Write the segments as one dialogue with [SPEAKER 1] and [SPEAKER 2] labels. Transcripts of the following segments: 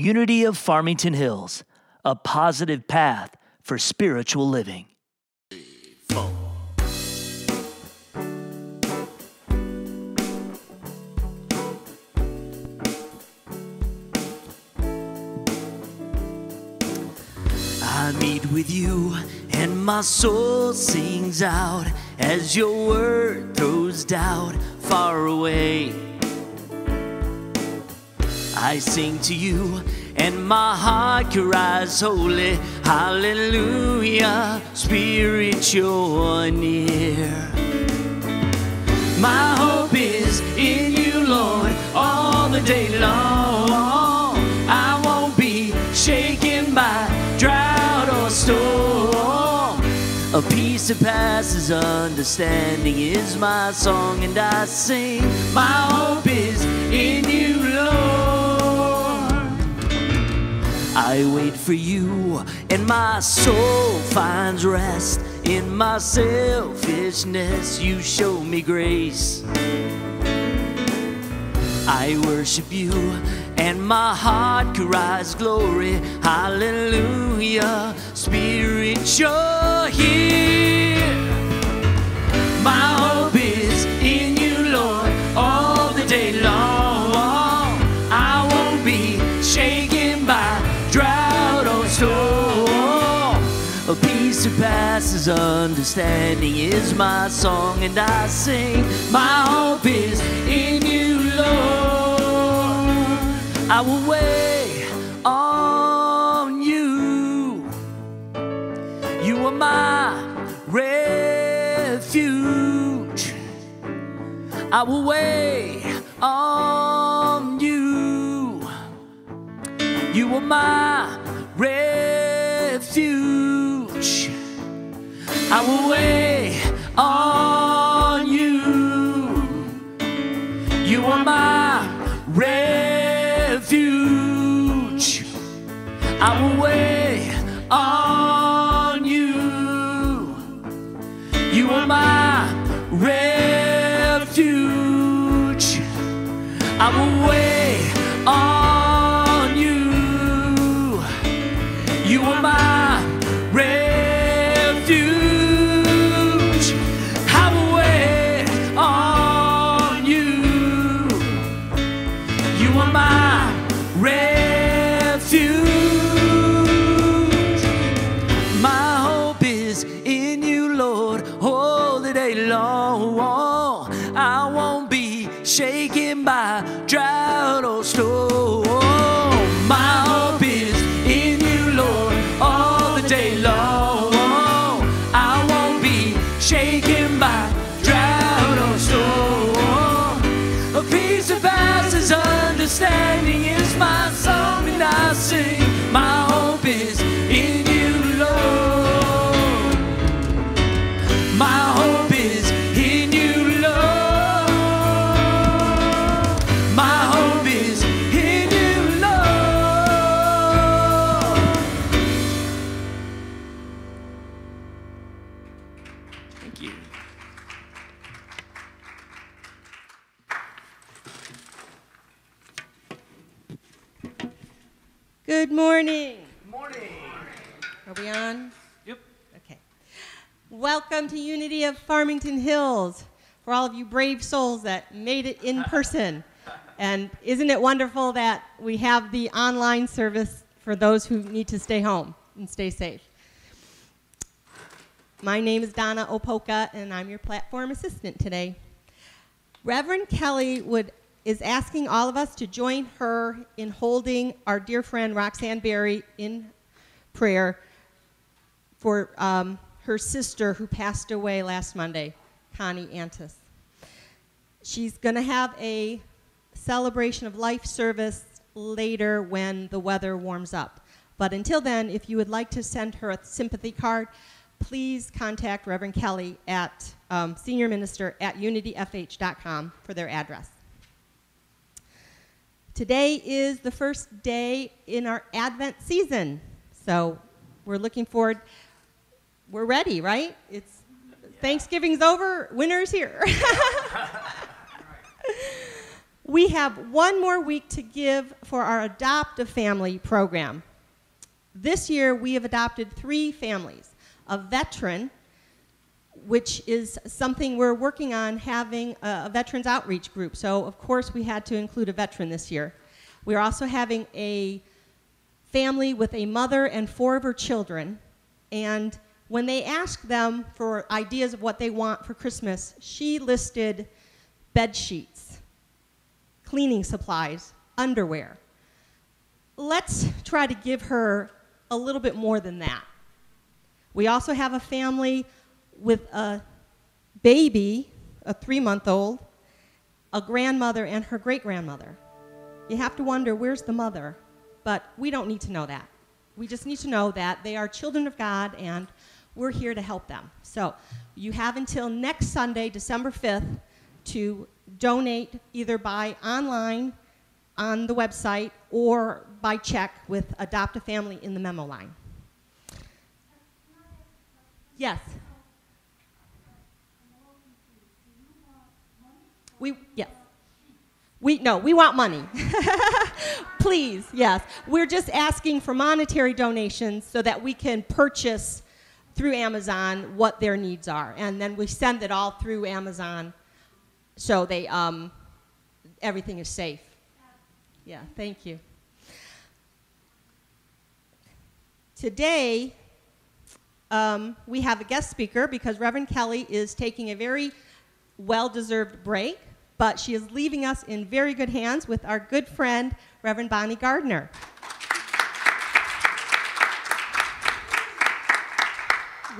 [SPEAKER 1] Unity of Farmington Hills, a positive path for spiritual living. I meet with you and my soul sings out as your word throws doubt far away. I sing to you and my heart cries holy. Hallelujah spirit you're near. My hope is in you lord all the day long. I won't be shaken by drought or storm. A peace that passes understanding is my song and i sing. My hope is in you lord I wait for you, and my soul finds rest in my selfishness. You show me grace. I worship you, and my heart cries glory. Hallelujah, Spirit, you're here. My understanding is my song, and I sing. My hope is in you, Lord. I will wait on you. You are my refuge. I will wait on you. You are my refuge. I will wait on you. You are my refuge. I will wait on you. You are my refuge. I will wait on
[SPEAKER 2] Welcome to Unity of Farmington Hills for all of you brave souls that made it in person. And isn't it wonderful that we have the online service for those who need to stay home and stay safe? My name is Donna Opoka, and I'm your platform assistant today. Reverend Kelly would, is asking all of us to join her in holding our dear friend Roxanne Berry in prayer for um, her sister who passed away last Monday, Connie Antis. She's going to have a celebration of life service later when the weather warms up. But until then, if you would like to send her a sympathy card, please contact Reverend Kelly at um, senior minister at unityfh.com for their address. Today is the first day in our Advent season. So we're looking forward. We're ready, right? It's Thanksgiving's over, winter's here. We have one more week to give for our Adopt a Family program. This year, we have adopted three families a veteran, which is something we're working on having a, a veterans outreach group. So, of course, we had to include a veteran this year. We're also having a family with a mother and four of her children. And when they asked them for ideas of what they want for Christmas, she listed bed sheets, cleaning supplies, underwear. Let's try to give her a little bit more than that. We also have a family with a baby, a three month old, a grandmother, and her great grandmother. You have to wonder where's the mother? But we don't need to know that. We just need to know that they are children of God and we're here to help them. So you have until next Sunday, December 5th, to donate either by online on the website or by check with Adopt a Family in the memo line. Yes. We, yes. We, no, we want money. Please, yes. We're just asking for monetary donations so that we can purchase through Amazon what their needs are. And then we send it all through Amazon so they, um, everything is safe. Yeah, thank you. Today, um, we have a guest speaker because Reverend Kelly is taking a very well deserved break but she is leaving us in very good hands with our good friend, Reverend Bonnie Gardner.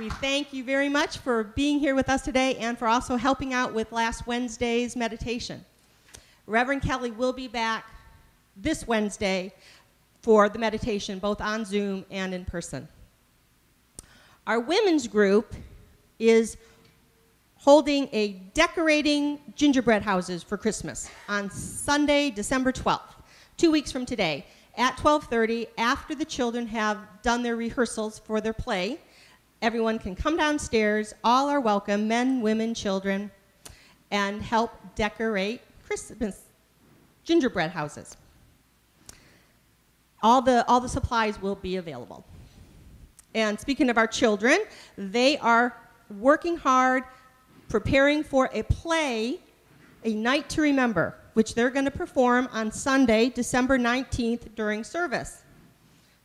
[SPEAKER 2] We thank you very much for being here with us today and for also helping out with last Wednesday's meditation. Reverend Kelly will be back this Wednesday for the meditation, both on Zoom and in person. Our women's group is holding a decorating gingerbread houses for Christmas on Sunday, December 12th, two weeks from today, at 12:30. After the children have done their rehearsals for their play, everyone can come downstairs. All are welcome, men, women, children, and help decorate Christmas gingerbread houses. All the all the supplies will be available. And speaking of our children, they are working hard preparing for a play, A Night to Remember, which they're going to perform on Sunday, December 19th during service.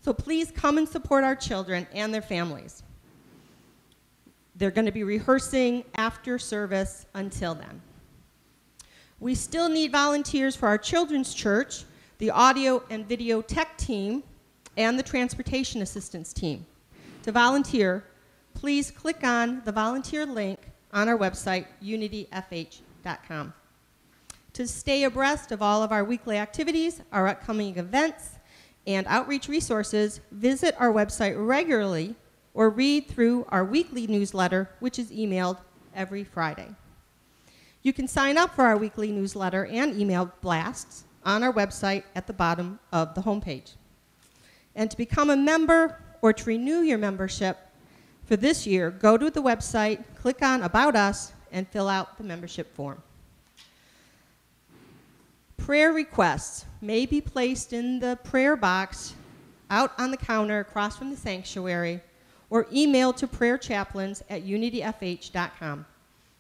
[SPEAKER 2] So please come and support our children and their families. They're going to be rehearsing after service until then. We still need volunteers for our children's church, the audio and video tech team, and the transportation assistance team. To volunteer, please click on the volunteer link on our website, unityfh.com. To stay abreast of all of our weekly activities, our upcoming events, and outreach resources, visit our website regularly or read through our weekly newsletter, which is emailed every Friday. You can sign up for our weekly newsletter and email blasts on our website at the bottom of the homepage. And to become a member or to renew your membership, for this year, go to the website, click on About Us, and fill out the membership form. Prayer requests may be placed in the prayer box out on the counter across from the sanctuary or email to prayer chaplains at unityfh.com.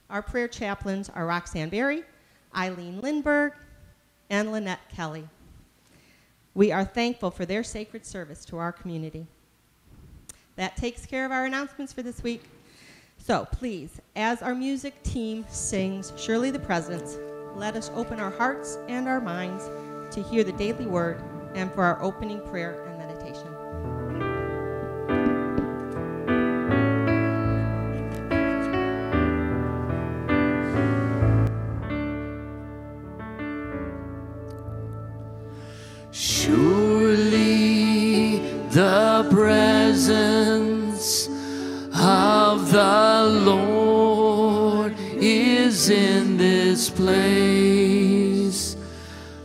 [SPEAKER 2] Our prayer chaplains are Roxanne Berry, Eileen Lindberg, and Lynette Kelly. We are thankful for their sacred service to our community. That takes care of our announcements for this week. So please, as our music team sings Surely the Presence, let us open our hearts and our minds to hear the daily word and for our opening prayer
[SPEAKER 1] this place.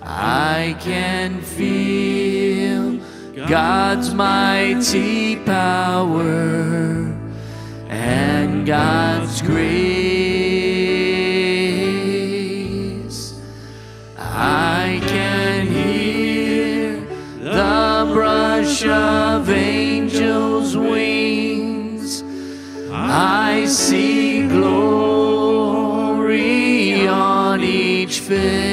[SPEAKER 1] I can feel God's mighty power and God's grace. I can hear the brush of angels' wings. I see each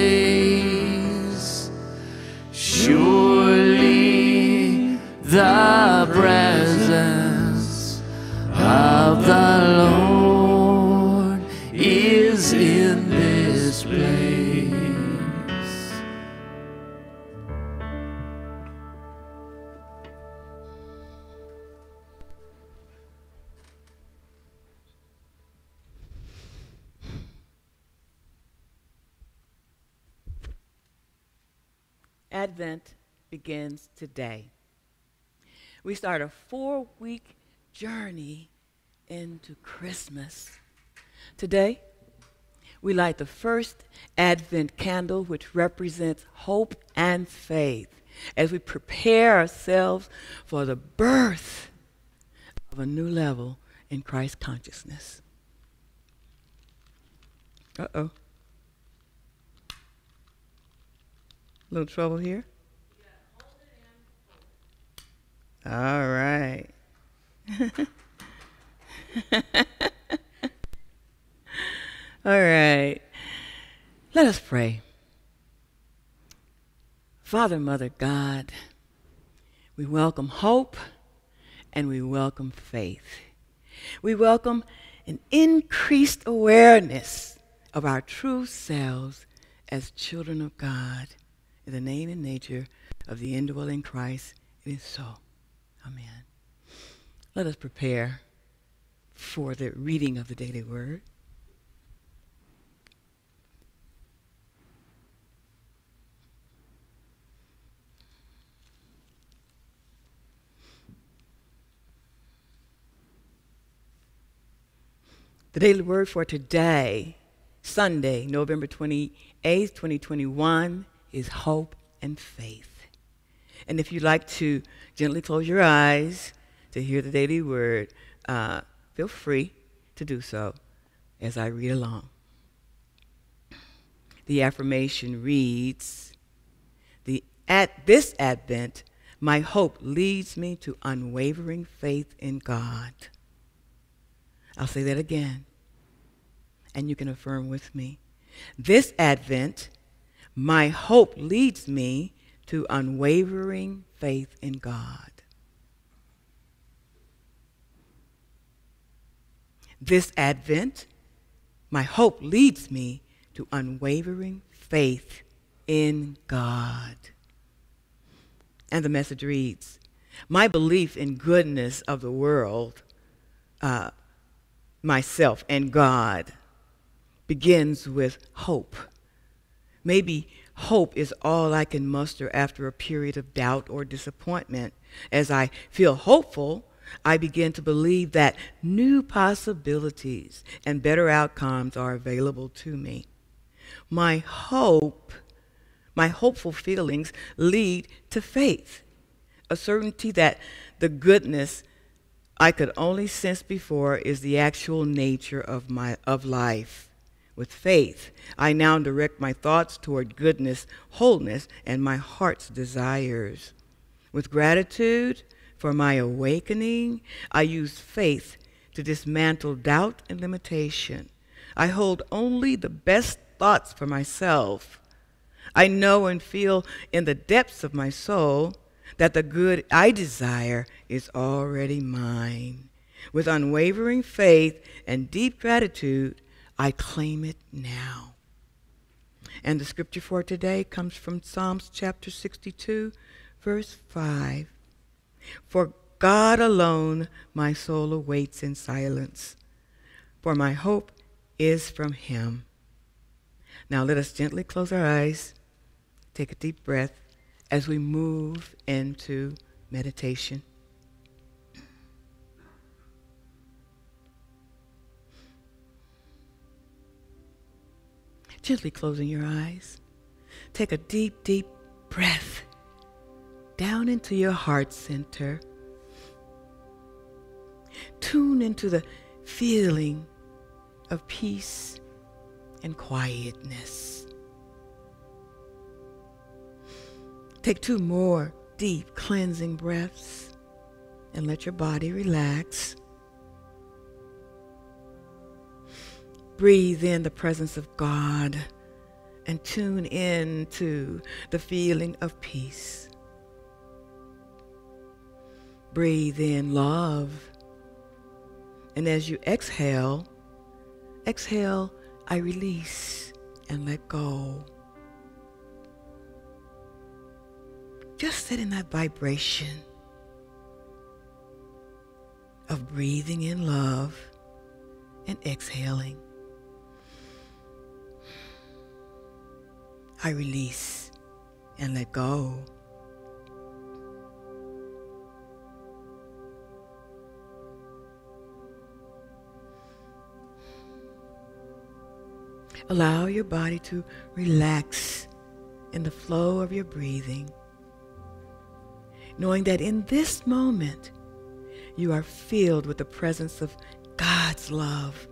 [SPEAKER 3] begins today. We start a four week journey into Christmas. Today, we light the first Advent candle, which represents hope and faith, as we prepare ourselves for the birth of a new level in Christ consciousness. Uh oh. Little trouble here? All right. All right. Let us pray. Father, Mother, God, we welcome hope and we welcome faith. We welcome an increased awareness of our true selves as children of God. In the name and nature of the indwelling Christ, it is so. Amen. Let us prepare for the reading of the daily word. The daily word for today, Sunday, November 28th, 2021, is hope and faith. And if you'd like to gently close your eyes to hear the daily word, uh, feel free to do so as I read along. The affirmation reads the, At this Advent, my hope leads me to unwavering faith in God. I'll say that again, and you can affirm with me. This Advent, my hope leads me to unwavering faith in God. This Advent, my hope leads me to unwavering faith in God. And the message reads My belief in goodness of the world, uh, myself, and God begins with hope. Maybe hope is all I can muster after a period of doubt or disappointment. As I feel hopeful, I begin to believe that new possibilities and better outcomes are available to me. My hope, my hopeful feelings lead to faith, a certainty that the goodness I could only sense before is the actual nature of my of life. With faith, I now direct my thoughts toward goodness, wholeness, and my heart's desires. With gratitude, for my awakening, I use faith to dismantle doubt and limitation. I hold only the best thoughts for myself. I know and feel in the depths of my soul that the good I desire is already mine. With unwavering faith and deep gratitude, I claim it now. And the scripture for today comes from Psalms chapter 62, verse 5. For God alone my soul awaits in silence, for my hope is from Him. Now let us gently close our eyes, take a deep breath as we move into meditation. Gently closing your eyes, take a deep, deep breath down into your heart center. Tune into the feeling of peace and quietness. Take two more deep cleansing breaths and let your body relax. Breathe in the presence of God and tune in to the feeling of peace. Breathe in love. And as you exhale, exhale, I release and let go. Just sit in that vibration of breathing in love and exhaling. I release and let go. Allow your body to relax in the flow of your breathing, knowing that in this moment you are filled with the presence of God's love.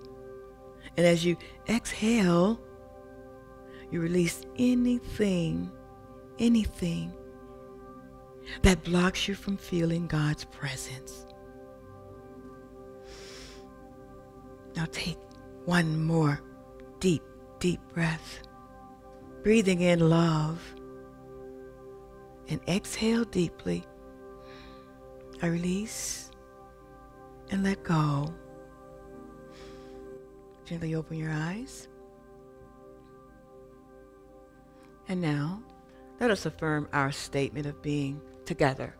[SPEAKER 3] And as you exhale, you release anything, anything that blocks you from feeling God's presence. Now take one more deep, deep breath, breathing in love, and exhale deeply. I release and let go. Gently open your eyes. And now, let us affirm our statement of being together.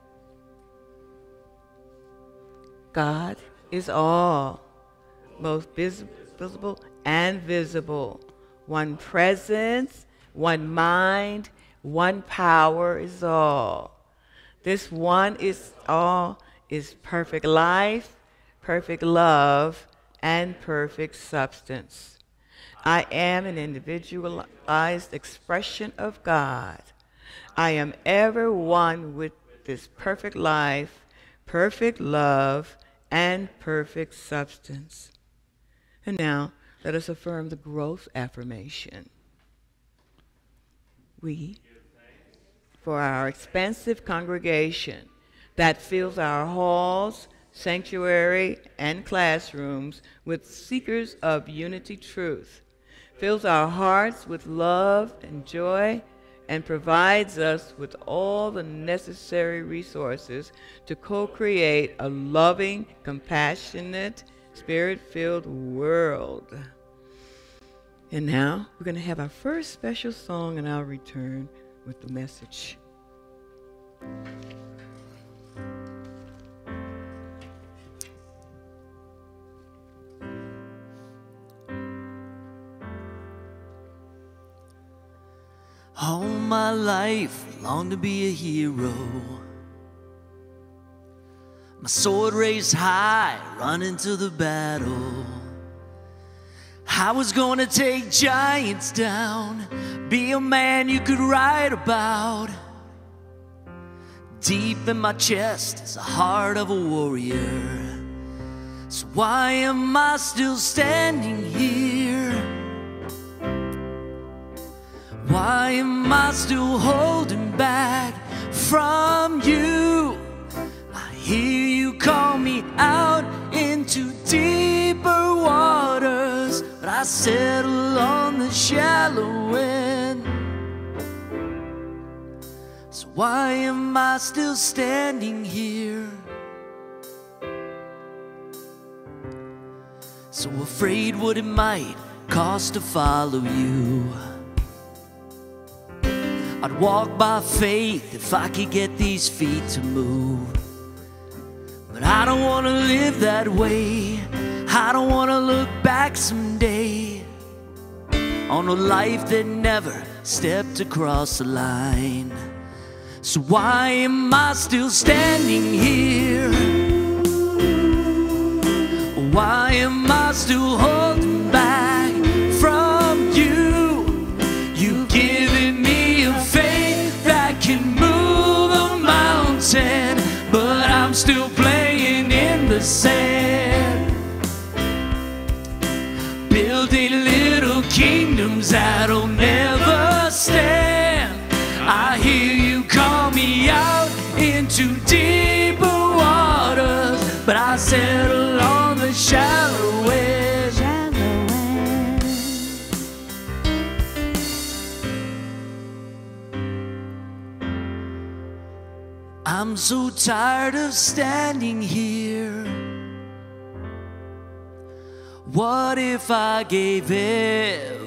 [SPEAKER 3] God is all, both visible and visible. One presence, one mind, one power is all. This one is all is perfect life, perfect love, and perfect substance. I am an individualized expression of God. I am ever one with this perfect life, perfect love, and perfect substance. And now, let us affirm the growth affirmation. We, for our expansive congregation that fills our halls, sanctuary, and classrooms with seekers of unity truth fills our hearts with love and joy, and provides us with all the necessary resources to co create a loving, compassionate, spirit filled world. And now we're going to have our first special song, and I'll return with the message.
[SPEAKER 1] My life, long to be a hero. My sword raised high, running to the battle. I was gonna take giants down, be a man you could write about. Deep in my chest is the heart of a warrior. So why am I still standing here? Why am I still holding back from you? I hear you call me out into deeper waters, but I settle on the shallow end. So why am I still standing here? So afraid what it might cost to follow you. I'd walk by faith if I could get these feet to move. But I don't want to live that way. I don't want to look back someday on a life that never stepped across the line. So why am I still standing here? Why am I still holding mountain, but I'm still playing in the sand. Building little kingdoms. I hear I'm so tired of standing here. What if I gave everything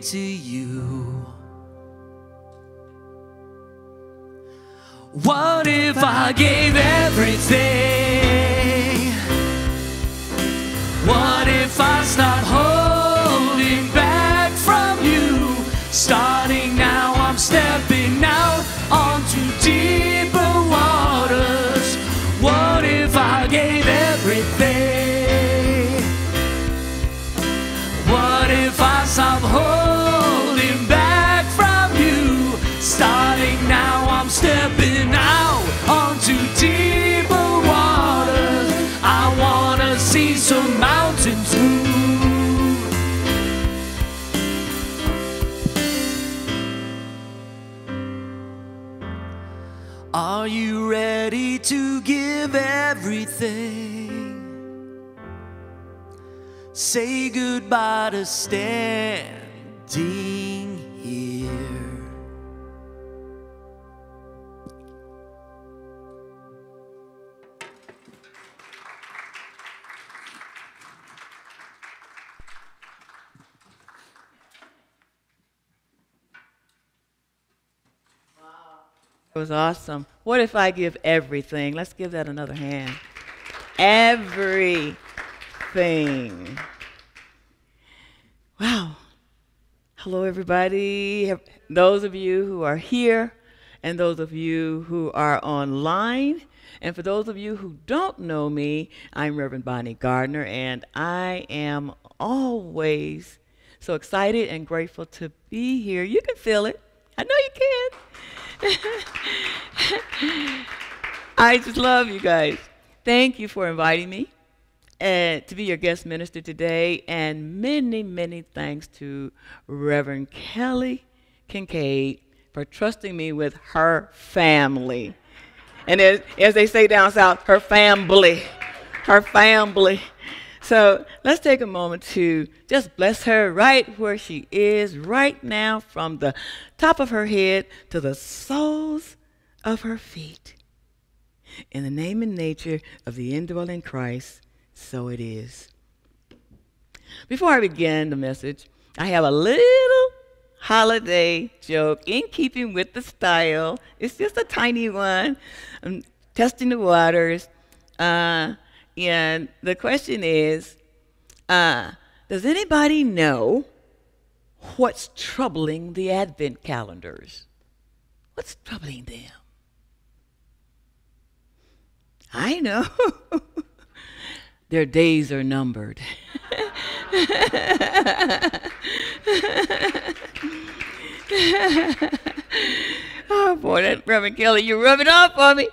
[SPEAKER 1] to you? What if I gave everything? What if I stopped holding back from you? Starting now, I'm stepping out onto deeper if I'm holding back from you? Starting now, I'm stepping out onto deeper waters. I wanna see some mountains. Are you ready to give everything? Say goodbye to standing here.
[SPEAKER 3] It was awesome. What if I give everything? Let's give that another hand. Everything. Wow. Hello, everybody. Those of you who are here, and those of you who are online. And for those of you who don't know me, I'm Reverend Bonnie Gardner, and I am always so excited and grateful to be here. You can feel it. I know you can. I just love you guys. Thank you for inviting me uh, to be your guest minister today, and many, many thanks to Reverend Kelly Kincaid for trusting me with her family. And as, as they say down south, her family, her family. So let's take a moment to just bless her right where she is right now, from the top of her head to the soles of her feet. In the name and nature of the indwelling Christ, so it is. Before I begin the message, I have a little holiday joke in keeping with the style. It's just a tiny one. I'm testing the waters. Uh, and the question is uh, Does anybody know what's troubling the Advent calendars? What's troubling them? I know. Their days are numbered. oh boy, that Reverend Kelly, you're rubbing off on me.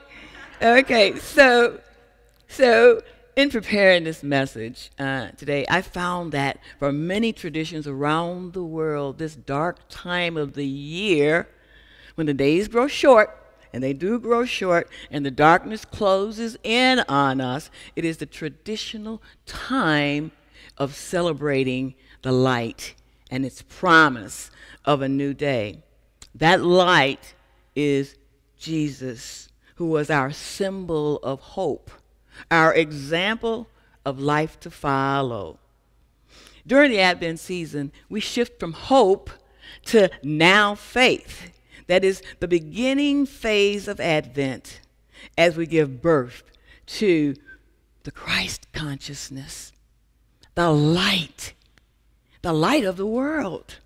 [SPEAKER 3] Okay, so so in preparing this message uh, today, I found that for many traditions around the world, this dark time of the year, when the days grow short, and they do grow short, and the darkness closes in on us, it is the traditional time of celebrating the light and its promise of a new day. That light is Jesus, who was our symbol of hope, our example of life to follow. During the Advent season, we shift from hope to now faith. That is the beginning phase of Advent as we give birth to the Christ consciousness, the light, the light of the world.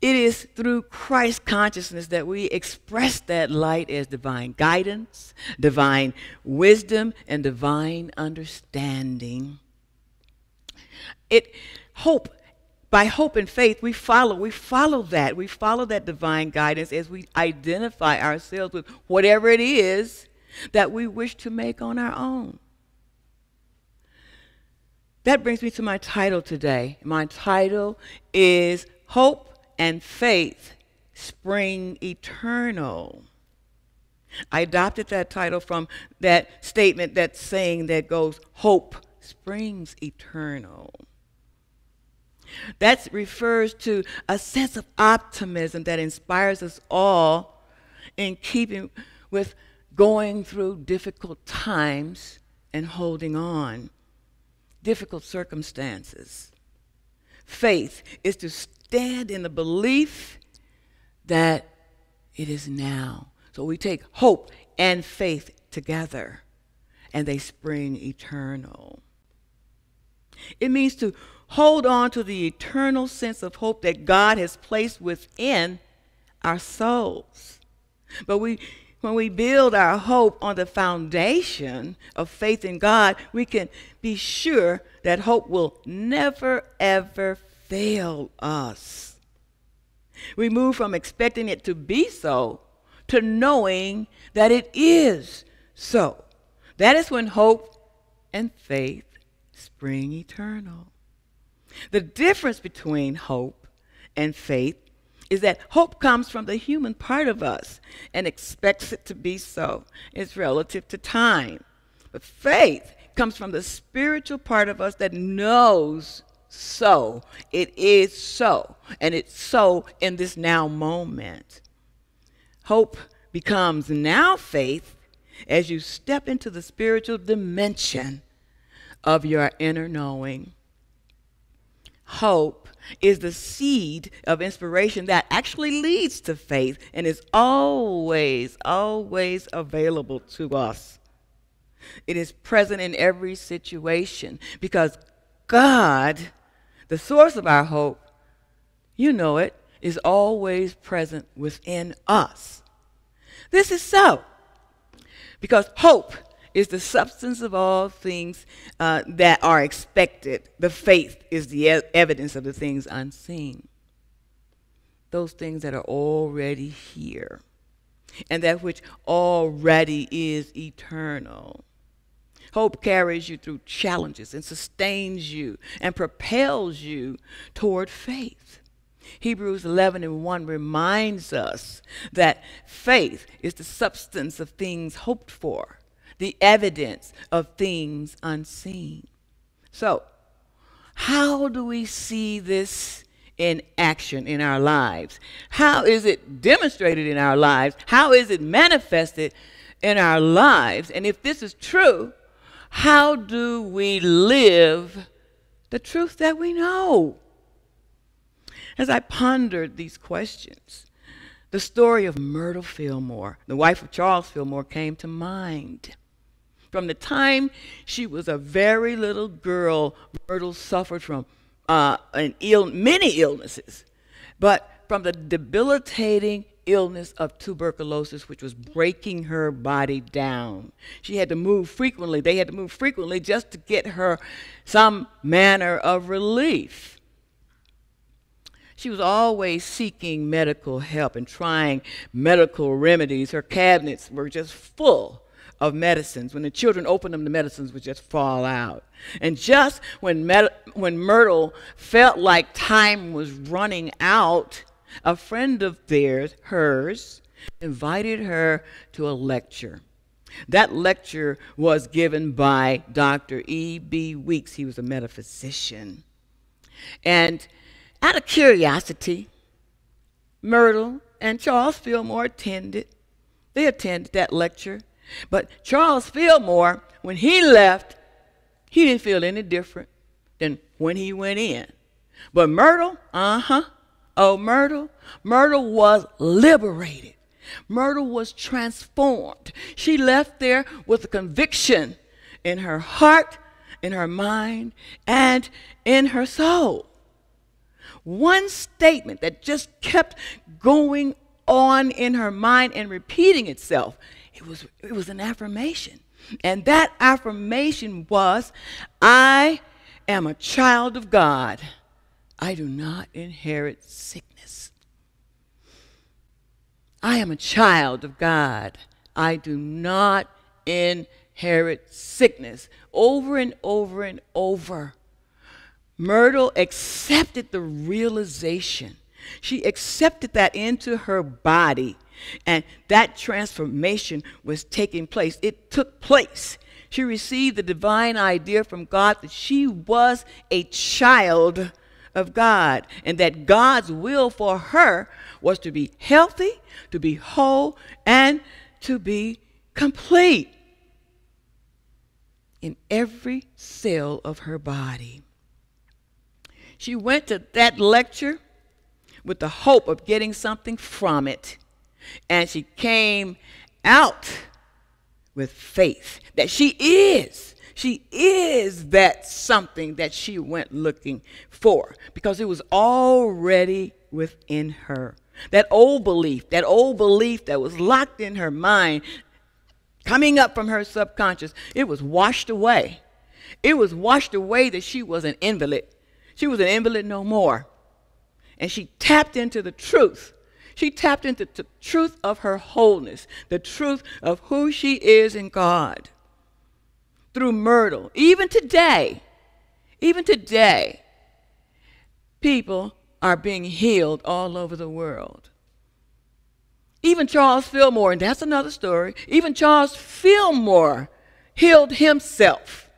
[SPEAKER 3] It is through Christ consciousness that we express that light as divine guidance, divine wisdom, and divine understanding. It hope by hope and faith we follow we follow that. We follow that divine guidance as we identify ourselves with whatever it is that we wish to make on our own. That brings me to my title today. My title is hope and faith spring eternal. I adopted that title from that statement, that saying that goes, Hope springs eternal. That refers to a sense of optimism that inspires us all in keeping with going through difficult times and holding on, difficult circumstances. Faith is to stand in the belief that it is now. So we take hope and faith together, and they spring eternal. It means to hold on to the eternal sense of hope that God has placed within our souls. But we when we build our hope on the foundation of faith in God, we can be sure that hope will never, ever fail us. We move from expecting it to be so to knowing that it is so. That is when hope and faith spring eternal. The difference between hope and faith is that hope comes from the human part of us and expects it to be so. It's relative to time. But faith comes from the spiritual part of us that knows so. It is so. And it's so in this now moment. Hope becomes now faith as you step into the spiritual dimension of your inner knowing. Hope is the seed of inspiration that actually leads to faith and is always, always available to us. It is present in every situation because God, the source of our hope, you know it, is always present within us. This is so because hope is the substance of all things uh, that are expected. The faith is the e- evidence of the things unseen. Those things that are already here, and that which already is eternal. Hope carries you through challenges and sustains you and propels you toward faith. Hebrews 11 and 1 reminds us that faith is the substance of things hoped for the evidence of things unseen. So, how do we see this in action in our lives? How is it demonstrated in our lives? How is it manifested in our lives? And if this is true, how do we live the truth that we know? As I pondered these questions, the story of Myrtle Fillmore, the wife of Charles Fillmore, came to mind. From the time she was a very little girl, Myrtle suffered from uh, an Ill, many illnesses, but from the debilitating illness of tuberculosis, which was breaking her body down. She had to move frequently. They had to move frequently just to get her some manner of relief. She was always seeking medical help and trying medical remedies. Her cabinets were just full of medicines. When the children opened them, the medicines would just fall out. And just when, Med- when Myrtle felt like time was running out, a friend of theirs, hers, invited her to a lecture. That lecture was given by Dr. E.B. Weeks. He was a metaphysician. And out of curiosity, Myrtle and Charles Fillmore attended. They attended that lecture. But Charles Fillmore, when he left, he didn't feel any different than when he went in. But Myrtle, uh huh. Oh, Myrtle, Myrtle was liberated. Myrtle was transformed. She left there with a conviction in her heart, in her mind, and in her soul. One statement that just kept going on in her mind and repeating itself it was, it was an affirmation. And that affirmation was I am a child of God. I do not inherit sickness. I am a child of God. I do not inherit sickness. Over and over and over. Myrtle accepted the realization. She accepted that into her body And that transformation was taking place. It took place. She received the divine idea from God that she was a child of God and that God's will for her was to be healthy, to be whole, and to be complete in every cell of her body. She went to that lecture with the hope of getting something from it. And she came out with faith that she is. She is that something that she went looking for because it was already within her. That old belief, that old belief that was locked in her mind, coming up from her subconscious, it was washed away. It was washed away that she was an invalid. She was an invalid no more. And she tapped into the truth. She tapped into the truth of her wholeness, the truth of who she is in God through Myrtle. Even today, even today, people are being healed all over the world. Even Charles Fillmore, and that's another story, even Charles Fillmore healed himself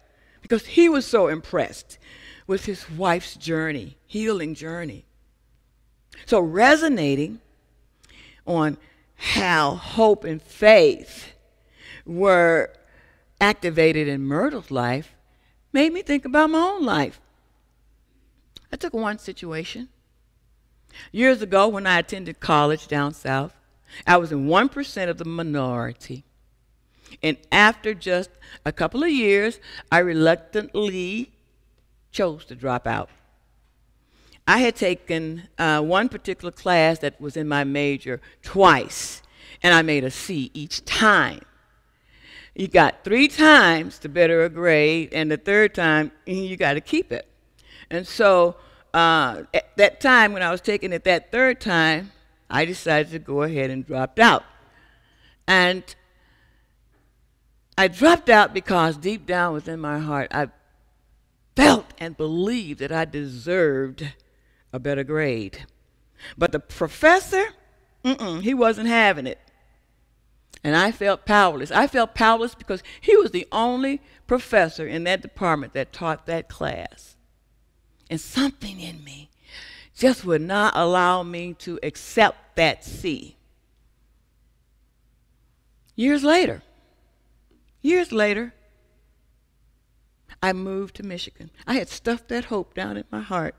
[SPEAKER 3] because he was so impressed with his wife's journey, healing journey. So, resonating on how hope and faith were activated in Myrtle's life made me think about my own life. I took one situation. Years ago, when I attended college down south, I was in 1% of the minority. And after just a couple of years, I reluctantly chose to drop out. I had taken uh, one particular class that was in my major twice, and I made a C each time. You got three times to better a grade, and the third time, you got to keep it. And so, uh, at that time, when I was taking it that third time, I decided to go ahead and dropped out. And I dropped out because deep down within my heart, I felt and believed that I deserved a better grade. But the professor, he wasn't having it. And I felt powerless. I felt powerless because he was the only professor in that department that taught that class. And something in me just would not allow me to accept that C. Years later, years later, I moved to Michigan. I had stuffed that hope down in my heart.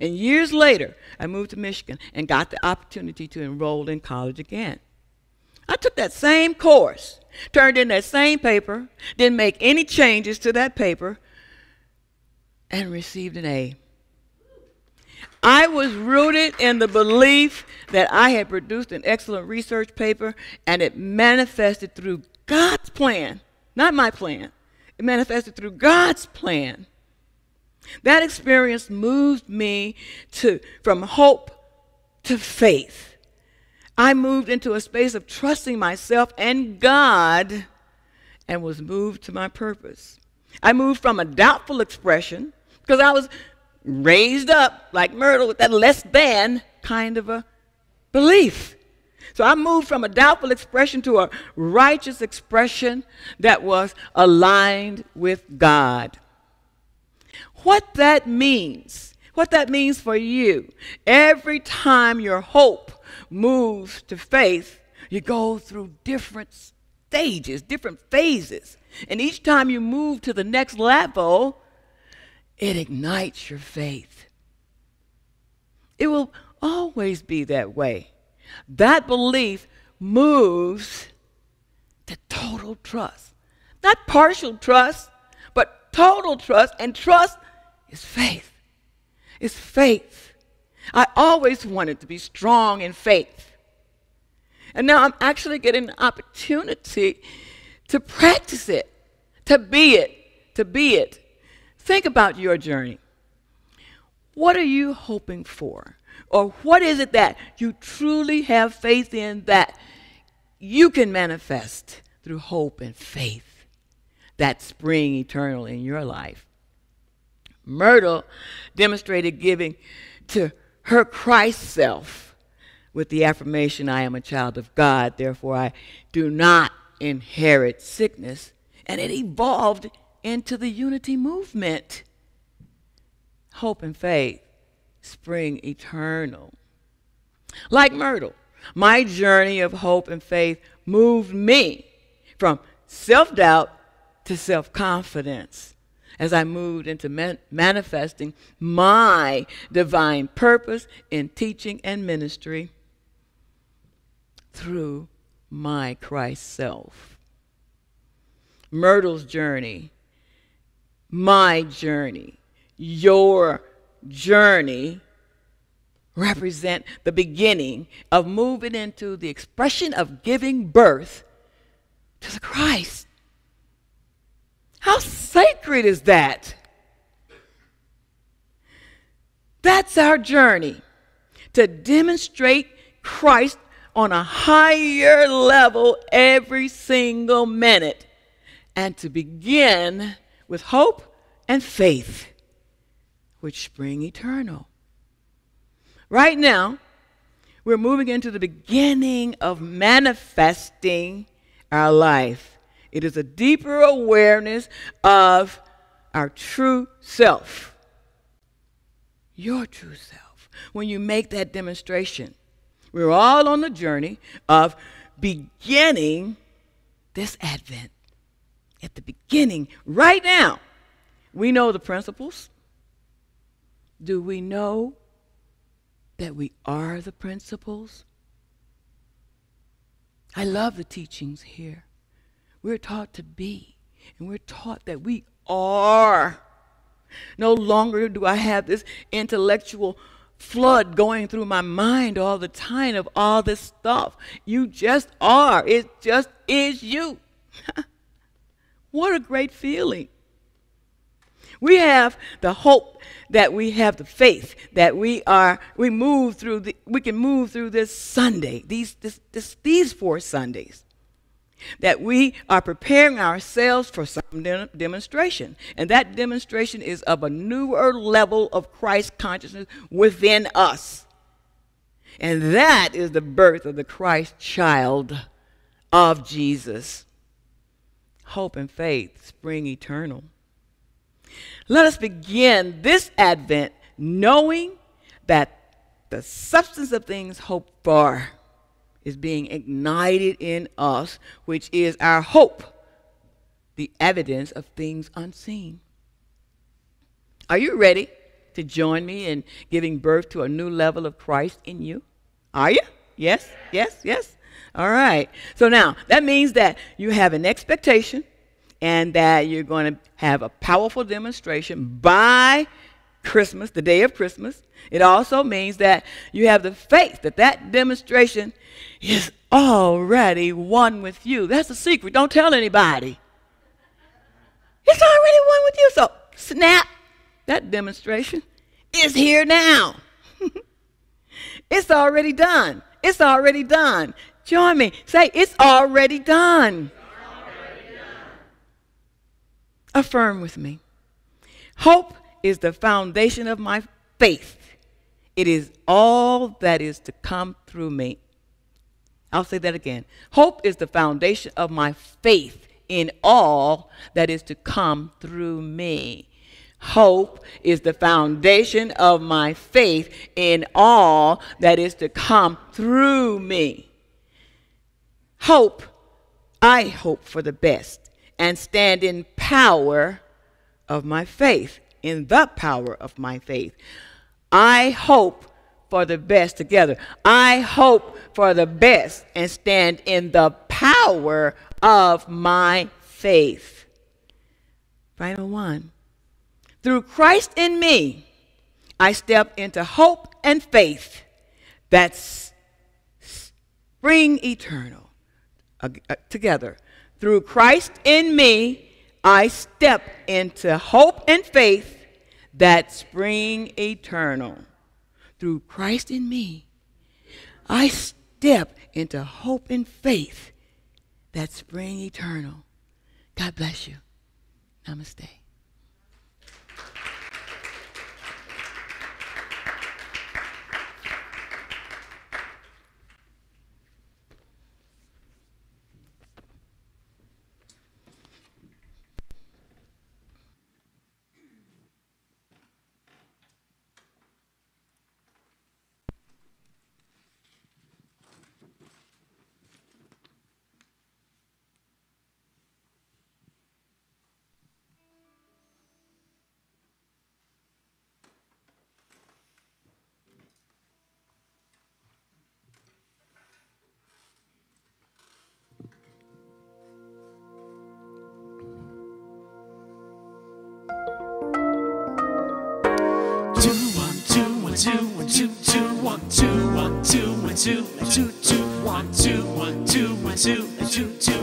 [SPEAKER 3] And years later, I moved to Michigan and got the opportunity to enroll in college again. I took that same course, turned in that same paper, didn't make any changes to that paper, and received an A. I was rooted in the belief that I had produced an excellent research paper and it manifested through God's plan, not my plan. It manifested through God's plan. That experience moved me to from hope to faith. I moved into a space of trusting myself and God and was moved to my purpose. I moved from a doubtful expression because I was raised up like Myrtle with that less than kind of a belief. So I moved from a doubtful expression to a righteous expression that was aligned with God. What that means, what that means for you, every time your hope moves to faith, you go through different stages, different phases. And each time you move to the next level, it ignites your faith. It will always be that way. That belief moves to total trust. Not partial trust, but total trust. And trust is faith. It's faith. I always wanted to be strong in faith. And now I'm actually getting an opportunity to practice it, to be it, to be it. Think about your journey. What are you hoping for? Or what is it that you truly have faith in that you can manifest through hope and faith that spring eternal in your life? Myrtle demonstrated giving to her Christ self with the affirmation, I am a child of God, therefore I do not inherit sickness. And it evolved into the unity movement. Hope and faith spring eternal. Like Myrtle, my journey of hope and faith moved me from self doubt to self confidence as I moved into man- manifesting my divine purpose in teaching and ministry through my Christ self. Myrtle's journey, my journey, your journey represent the beginning of moving into the expression of giving birth to the Christ. How sacred is that? That's our journey to demonstrate Christ on a higher level every single minute and to begin with hope and faith, which spring eternal. Right now, we're moving into the beginning of manifesting our life. It is a deeper awareness of our true self, your true self, when you make that demonstration. We're all on the journey of beginning this Advent. At the beginning, right now, we know the principles. Do we know that we are the principles? I love the teachings here. We're taught to be, and we're taught that we are. No longer do I have this intellectual flood going through my mind all the time of all this stuff. You just are. It just is you. what a great feeling. We have the hope that we have the faith that we are we move through the we can move through this Sunday, these this, this, these four Sundays that we are preparing ourselves for some de- demonstration. And that demonstration is of a newer level of Christ consciousness within us. And that is the birth of the Christ child of Jesus. Hope and faith spring eternal. Let us begin this Advent knowing that the substance of things hoped for is being ignited in us, which is our hope, the evidence of things unseen. Are you ready to join me in giving birth to a new level of Christ in you? Are you? Yes, yes, yes. All right. So now that means that you have an expectation and that you're going to have a powerful demonstration by Christmas, the day of Christmas. It also means that you have the faith that that demonstration is already one with you. That's a secret. Don't tell anybody. It's already one with you. So snap. That demonstration is here now. it's already done. It's already done. Join me. Say, it's already done. Affirm with me. Hope is the foundation of my faith. It is all that is to come through me. I'll say that again. Hope is the foundation of my faith in all that is to come through me. Hope is the foundation of my faith in all that is to come through me. Hope, I hope for the best and stand in power of my faith, in the power of my faith. I hope for the best together. I hope for the best and stand in the power of my faith. Final one. Through Christ in me, I step into hope and faith that's spring eternal. Uh, uh, together. Through Christ in me, I step into hope and faith that spring eternal. Through Christ in me, I step into hope and faith that spring eternal. God bless you. Namaste.
[SPEAKER 1] Two, two, two, one, two, one, two, one, two, two, two,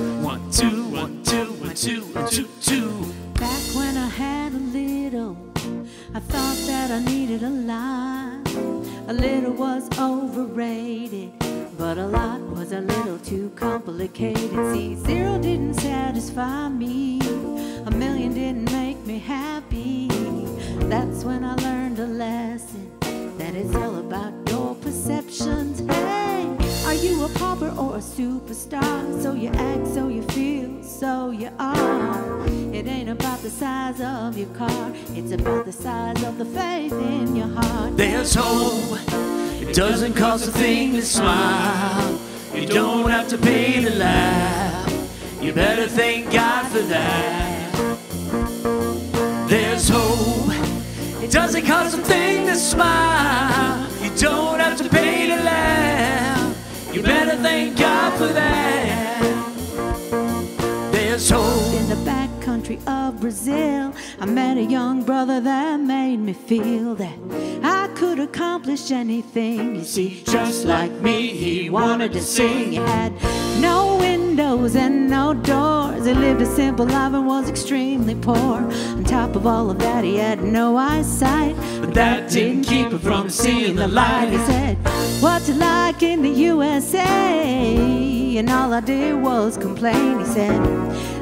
[SPEAKER 4] feel
[SPEAKER 1] that
[SPEAKER 4] I could accomplish anything. You see, just like me, he wanted to sing. He had no windows and no doors. He lived a simple life and was extremely poor. On top of all of that, he had no eyesight.
[SPEAKER 1] But that didn't keep him from seeing the light.
[SPEAKER 4] He said, What's it like in the USA? And all I did was complain. He said,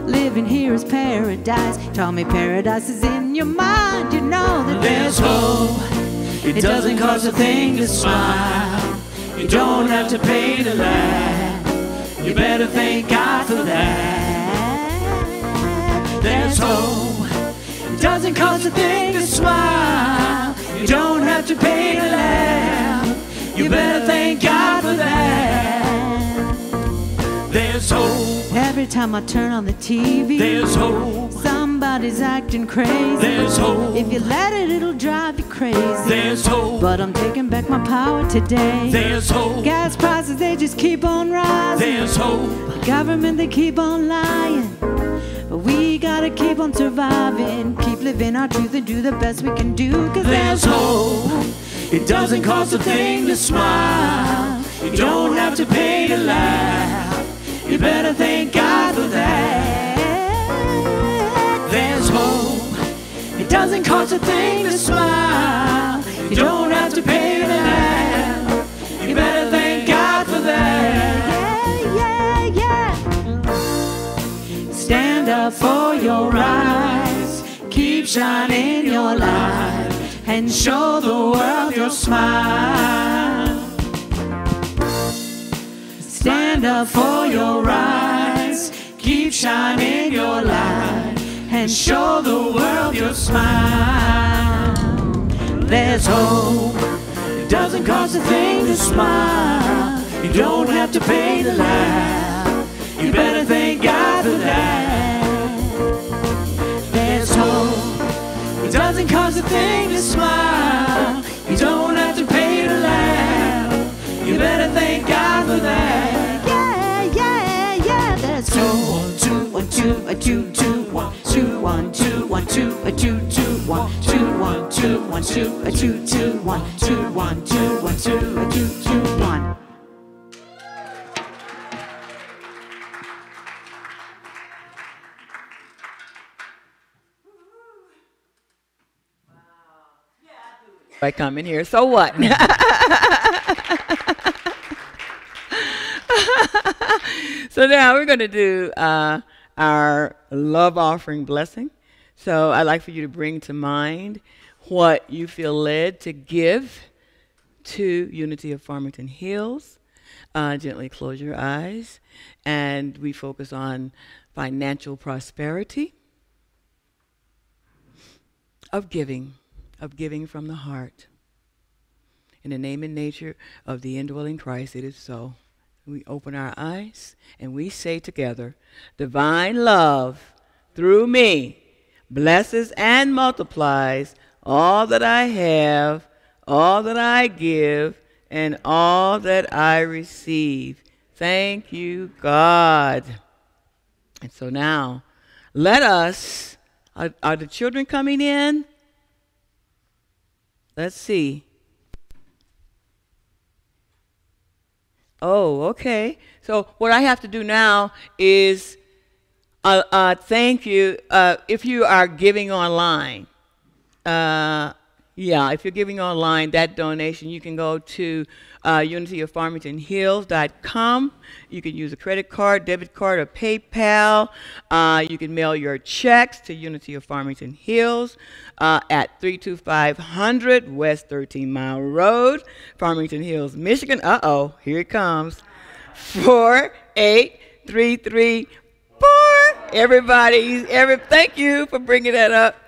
[SPEAKER 4] Living here is paradise. Told me paradise is in your mind. You know that
[SPEAKER 1] There's hope. It doesn't cost a thing to smile. You don't have to pay to laugh. You better thank God for that. There's hope. It doesn't cost a thing to smile. You don't have to pay to laugh. You better thank God for that. There's hope.
[SPEAKER 4] Every time I turn on the TV,
[SPEAKER 1] There's hope.
[SPEAKER 4] somebody's acting crazy.
[SPEAKER 1] There's hope.
[SPEAKER 4] If you let it, it'll drive you crazy.
[SPEAKER 1] There's hope.
[SPEAKER 4] But I'm taking back my power today.
[SPEAKER 1] There's hope.
[SPEAKER 4] Gas prices, they just keep on rising.
[SPEAKER 1] There's hope.
[SPEAKER 4] Government, they keep on lying. But we gotta keep on surviving. Keep living our truth and do the best we can do. Cause
[SPEAKER 1] There's hope. It doesn't cost a thing to smile. You don't have to pay to laugh. You better thank God for that. There's hope. It doesn't cost a thing to smile. You don't have to pay to laugh. You better thank God for that.
[SPEAKER 4] Yeah, yeah, yeah.
[SPEAKER 1] Stand up for your rights. Keep shining your light and show the world your smile. For your rights. Keep shining your light and show the world your smile. There's hope. It doesn't cost a thing to smile. You don't have to pay to laugh. You better thank God for that. There's hope. It doesn't cost a thing to smile. You don't have to pay to laugh. You better thank God for that. Two, one, two, a two, two, one, two, one, two, one, two, a two, two, one, two, one, two, one, two, a two, two, one, two, one, two, one, two, a two, two, one.
[SPEAKER 3] I come in here, so what? so now we're going to do uh, our love offering blessing. So I'd like for you to bring to mind what you feel led to give to Unity of Farmington Hills. Uh, gently close your eyes, and we focus on financial prosperity of giving, of giving from the heart. In the name and nature of the indwelling Christ, it is so. We open our eyes and we say together, Divine love through me blesses and multiplies all that I have, all that I give, and all that I receive. Thank you, God. And so now, let us, are, are the children coming in? Let's see. Oh, okay. So what I have to do now is uh, uh, thank you. Uh, if you are giving online, uh, yeah, if you're giving online, that donation, you can go to uh, unityoffarmingtonhills.com. You can use a credit card, debit card, or PayPal. Uh, you can mail your checks to Unity of Farmington Hills uh, at 32500 West 13 Mile Road, Farmington Hills, Michigan. Uh oh, here it comes. 48334. Everybody, every, thank you for bringing that up.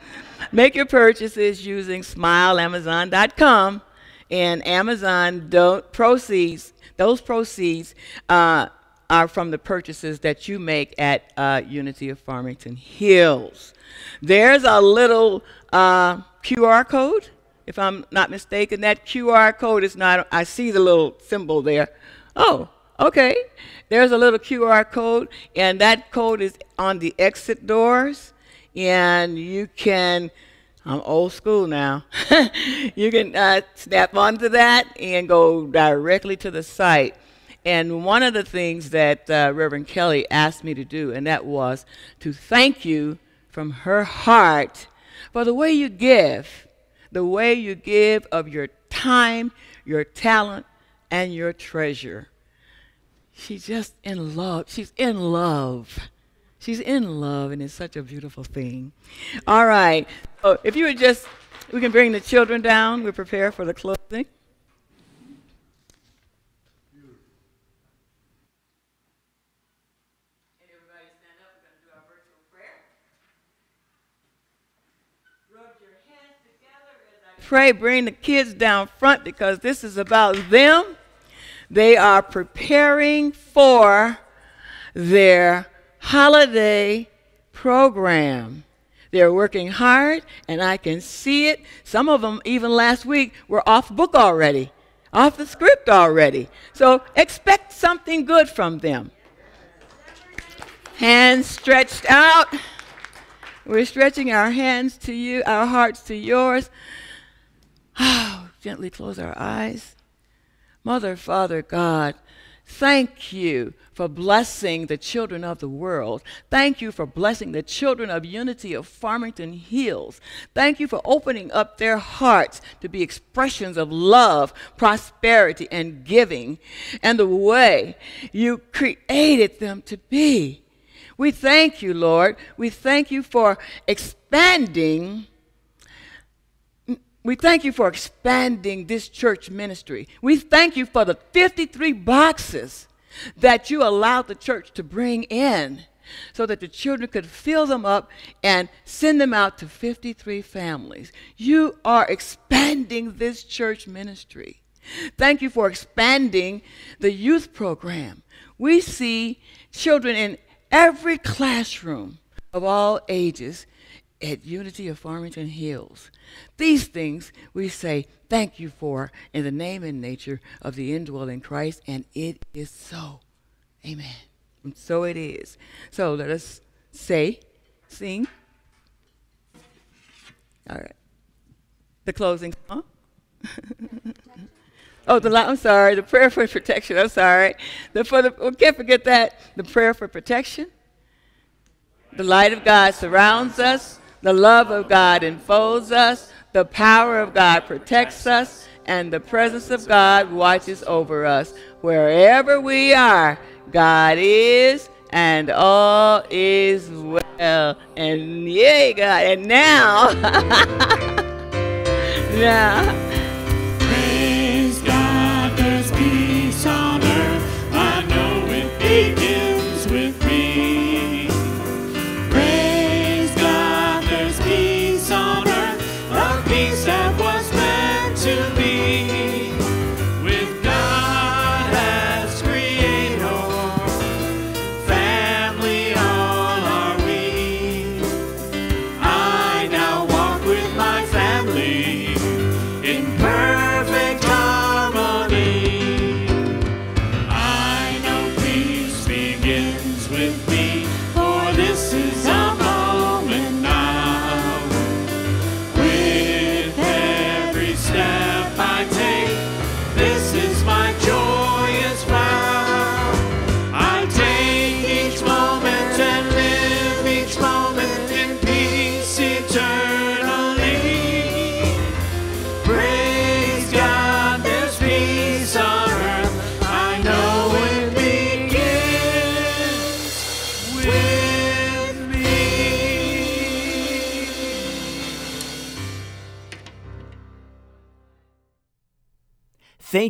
[SPEAKER 3] Make your purchases using smileamazon.com and Amazon don't proceeds those proceeds uh, are from the purchases that you make at uh, Unity of Farmington Hills. There's a little uh, QR code, if I'm not mistaken. That QR code is not. I see the little symbol there. Oh, okay. There's a little QR code, and that code is on the exit doors and you can I'm old school now. you can uh, snap onto that and go directly to the site. And one of the things that uh, Reverend Kelly asked me to do, and that was to thank you from her heart for the way you give, the way you give of your time, your talent, and your treasure. She's just in love. She's in love She's in love, and it's such a beautiful thing. All right. So if you would just, we can bring the children down. We're prepared for the closing. pray, bring the kids down front because this is about them. They are preparing for their holiday program. They're working hard, and I can see it. Some of them, even last week, were off book already, off the script already. So expect something good from them. Hands stretched out. We're stretching our hands to you, our hearts to yours. Oh, gently close our eyes. Mother, Father, God, thank you for blessing the children of the world. Thank you for blessing the children of Unity of Farmington Hills. Thank you for opening up their hearts to be expressions of love, prosperity, and giving, and the way you created them to be. We thank you, Lord. We thank you for expanding. We thank you for expanding this church ministry. We thank you for the 53 boxes that you allowed the church to bring in so that the children could fill them up and send them out to 53 families. You are expanding this church ministry. Thank you for expanding the youth program. We see children in every classroom of all ages at Unity of Farmington Hills. These things we say thank you for in the name and nature of the indwelling Christ, and it is so. Amen. And so it is. So let us say, sing. All right. The closing song. oh, the I'm sorry. The prayer for protection. I'm sorry. The for the oh, can't forget that. The prayer for protection. The light of God surrounds us. The love of God enfolds us. The power of God protects us, and the presence of God watches over us. Wherever we are, God is, and all is well. And yay, God. And now, now,